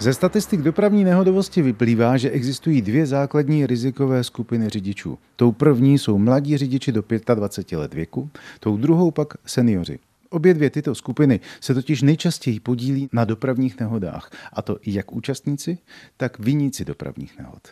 Ze statistik dopravní nehodovosti vyplývá, že existují dvě základní rizikové skupiny řidičů. Tou první jsou mladí řidiči do 25 let věku, tou druhou pak seniori. Obě dvě tyto skupiny se totiž nejčastěji podílí na dopravních nehodách, a to i jak účastníci, tak viníci dopravních nehod.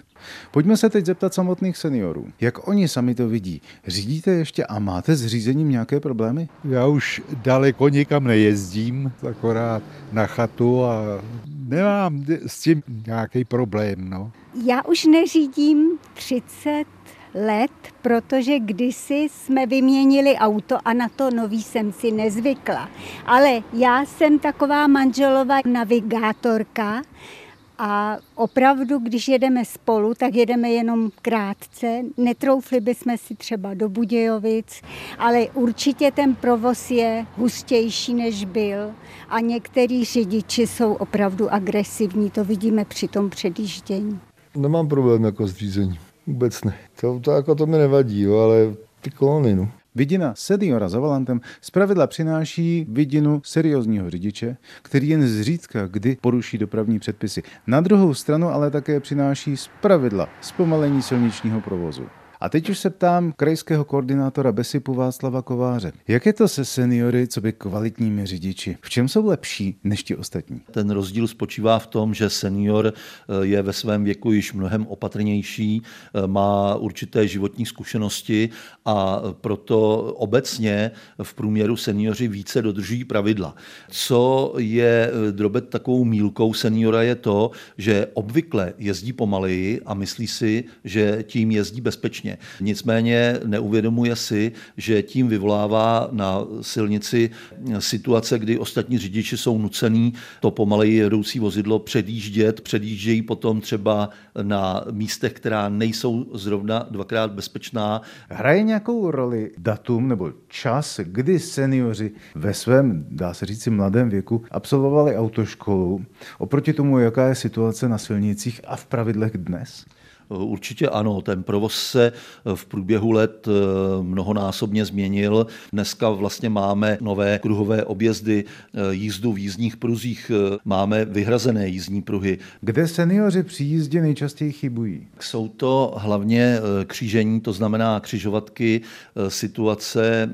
Pojďme se teď zeptat samotných seniorů. Jak oni sami to vidí? Řídíte ještě a máte s řízením nějaké problémy? Já už daleko nikam nejezdím, akorát na chatu a nemám s tím nějaký problém. No. Já už neřídím 30 let, protože kdysi jsme vyměnili auto a na to nový jsem si nezvykla. Ale já jsem taková manželová navigátorka, a opravdu, když jedeme spolu, tak jedeme jenom krátce. Netroufli bychom si třeba do Budějovic, ale určitě ten provoz je hustější, než byl. A některý řidiči jsou opravdu agresivní, to vidíme při tom předjíždění. Nemám problém jako s řízením. Vůbec ne. To, to, jako to mi nevadí, jo, ale ty kolony, no. Vidina seniora za volantem zpravidla přináší vidinu seriózního řidiče, který jen zřídka kdy poruší dopravní předpisy. Na druhou stranu ale také přináší zpravidla zpomalení silničního provozu. A teď už se ptám krajského koordinátora Besipu Václava Kováře. Jak je to se seniory, co by kvalitními řidiči? V čem jsou lepší než ti ostatní? Ten rozdíl spočívá v tom, že senior eh, je ve svém věku již mnohem opatrnější, eh, má určité životní zkušenosti a proto obecně v průměru seniori více dodržují pravidla. Co je eh, drobet takovou mílkou seniora je to, že obvykle jezdí pomaleji a myslí si, že tím jezdí bezpečně bezpečně. Nicméně neuvědomuje si, že tím vyvolává na silnici situace, kdy ostatní řidiči jsou nucený to pomaleji jedoucí vozidlo předjíždět, předjíždějí potom třeba na místech, která nejsou zrovna dvakrát bezpečná. Hraje nějakou roli datum nebo čas, kdy seniori ve svém, dá se říct, mladém věku absolvovali autoškolu, oproti tomu, jaká je situace na silnicích a v pravidlech dnes? Určitě ano, ten provoz se v průběhu let eh, mnohonásobně změnil. Dneska vlastně máme nové kruhové objezdy, eh, jízdu v jízdních pruzích, eh, máme vyhrazené jízdní pruhy. Kde seniori při jízdě nejčastěji chybují? Jsou to hlavně křížení, to znamená křižovatky, situace,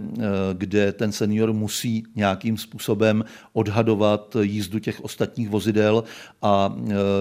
kde ten senior musí nějakým způsobem odhadovat jízdu těch ostatních vozidel a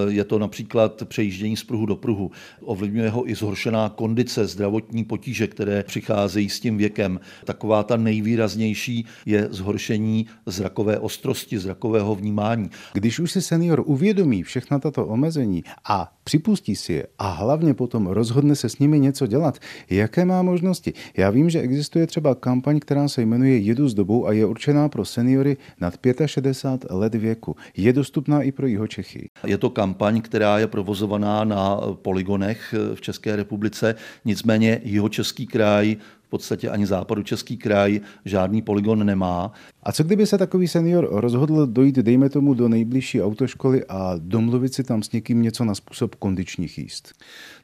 je to například přejíždění z pruhu do pruhu ovlivňuje ho i zhoršená kondice, zdravotní potíže, které přicházejí s tím věkem. Taková ta nejvýraznější je zhoršení zrakové ostrosti, zrakového vnímání. Když už si senior uvědomí všechna tato omezení a připustí si je a hlavně potom rozhodne se s nimi něco dělat, jaké má možnosti? Já vím, že existuje třeba kampaň, která se jmenuje Jedu s dobou a je určená pro seniory nad 65 let věku. Je dostupná i pro jeho Čechy. Je to kampaň, která je provozovaná na poligonech v České republice, nicméně jeho český kraj podstatě ani západu český kraj žádný poligon nemá. A co kdyby se takový senior rozhodl dojít, dejme tomu, do nejbližší autoškoly a domluvit si tam s někým něco na způsob kondičních jíst?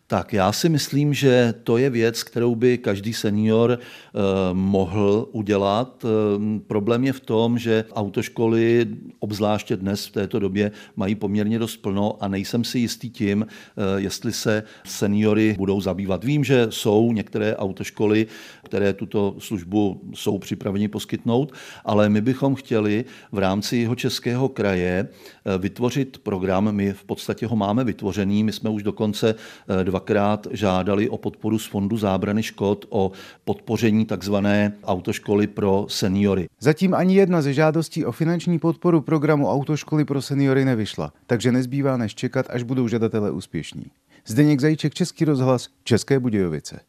Tak já si myslím, že to je věc, kterou by každý senior eh, mohl udělat. Eh, problém je v tom, že autoškoly, obzvláště dnes v této době, mají poměrně dost plno a nejsem si jistý tím, eh, jestli se seniory budou zabývat. Vím, že jsou některé autoškoly, které tuto službu jsou připraveni poskytnout, ale my bychom chtěli v rámci jeho českého kraje vytvořit program. My v podstatě ho máme vytvořený, my jsme už dokonce dva dvakrát žádali o podporu z Fondu zábrany škod, o podpoření takzvané autoškoly pro seniory. Zatím ani jedna ze žádostí o finanční podporu programu autoškoly pro seniory nevyšla, takže nezbývá než čekat, až budou žadatelé úspěšní. Zdeněk Zajíček, Český rozhlas, České Budějovice.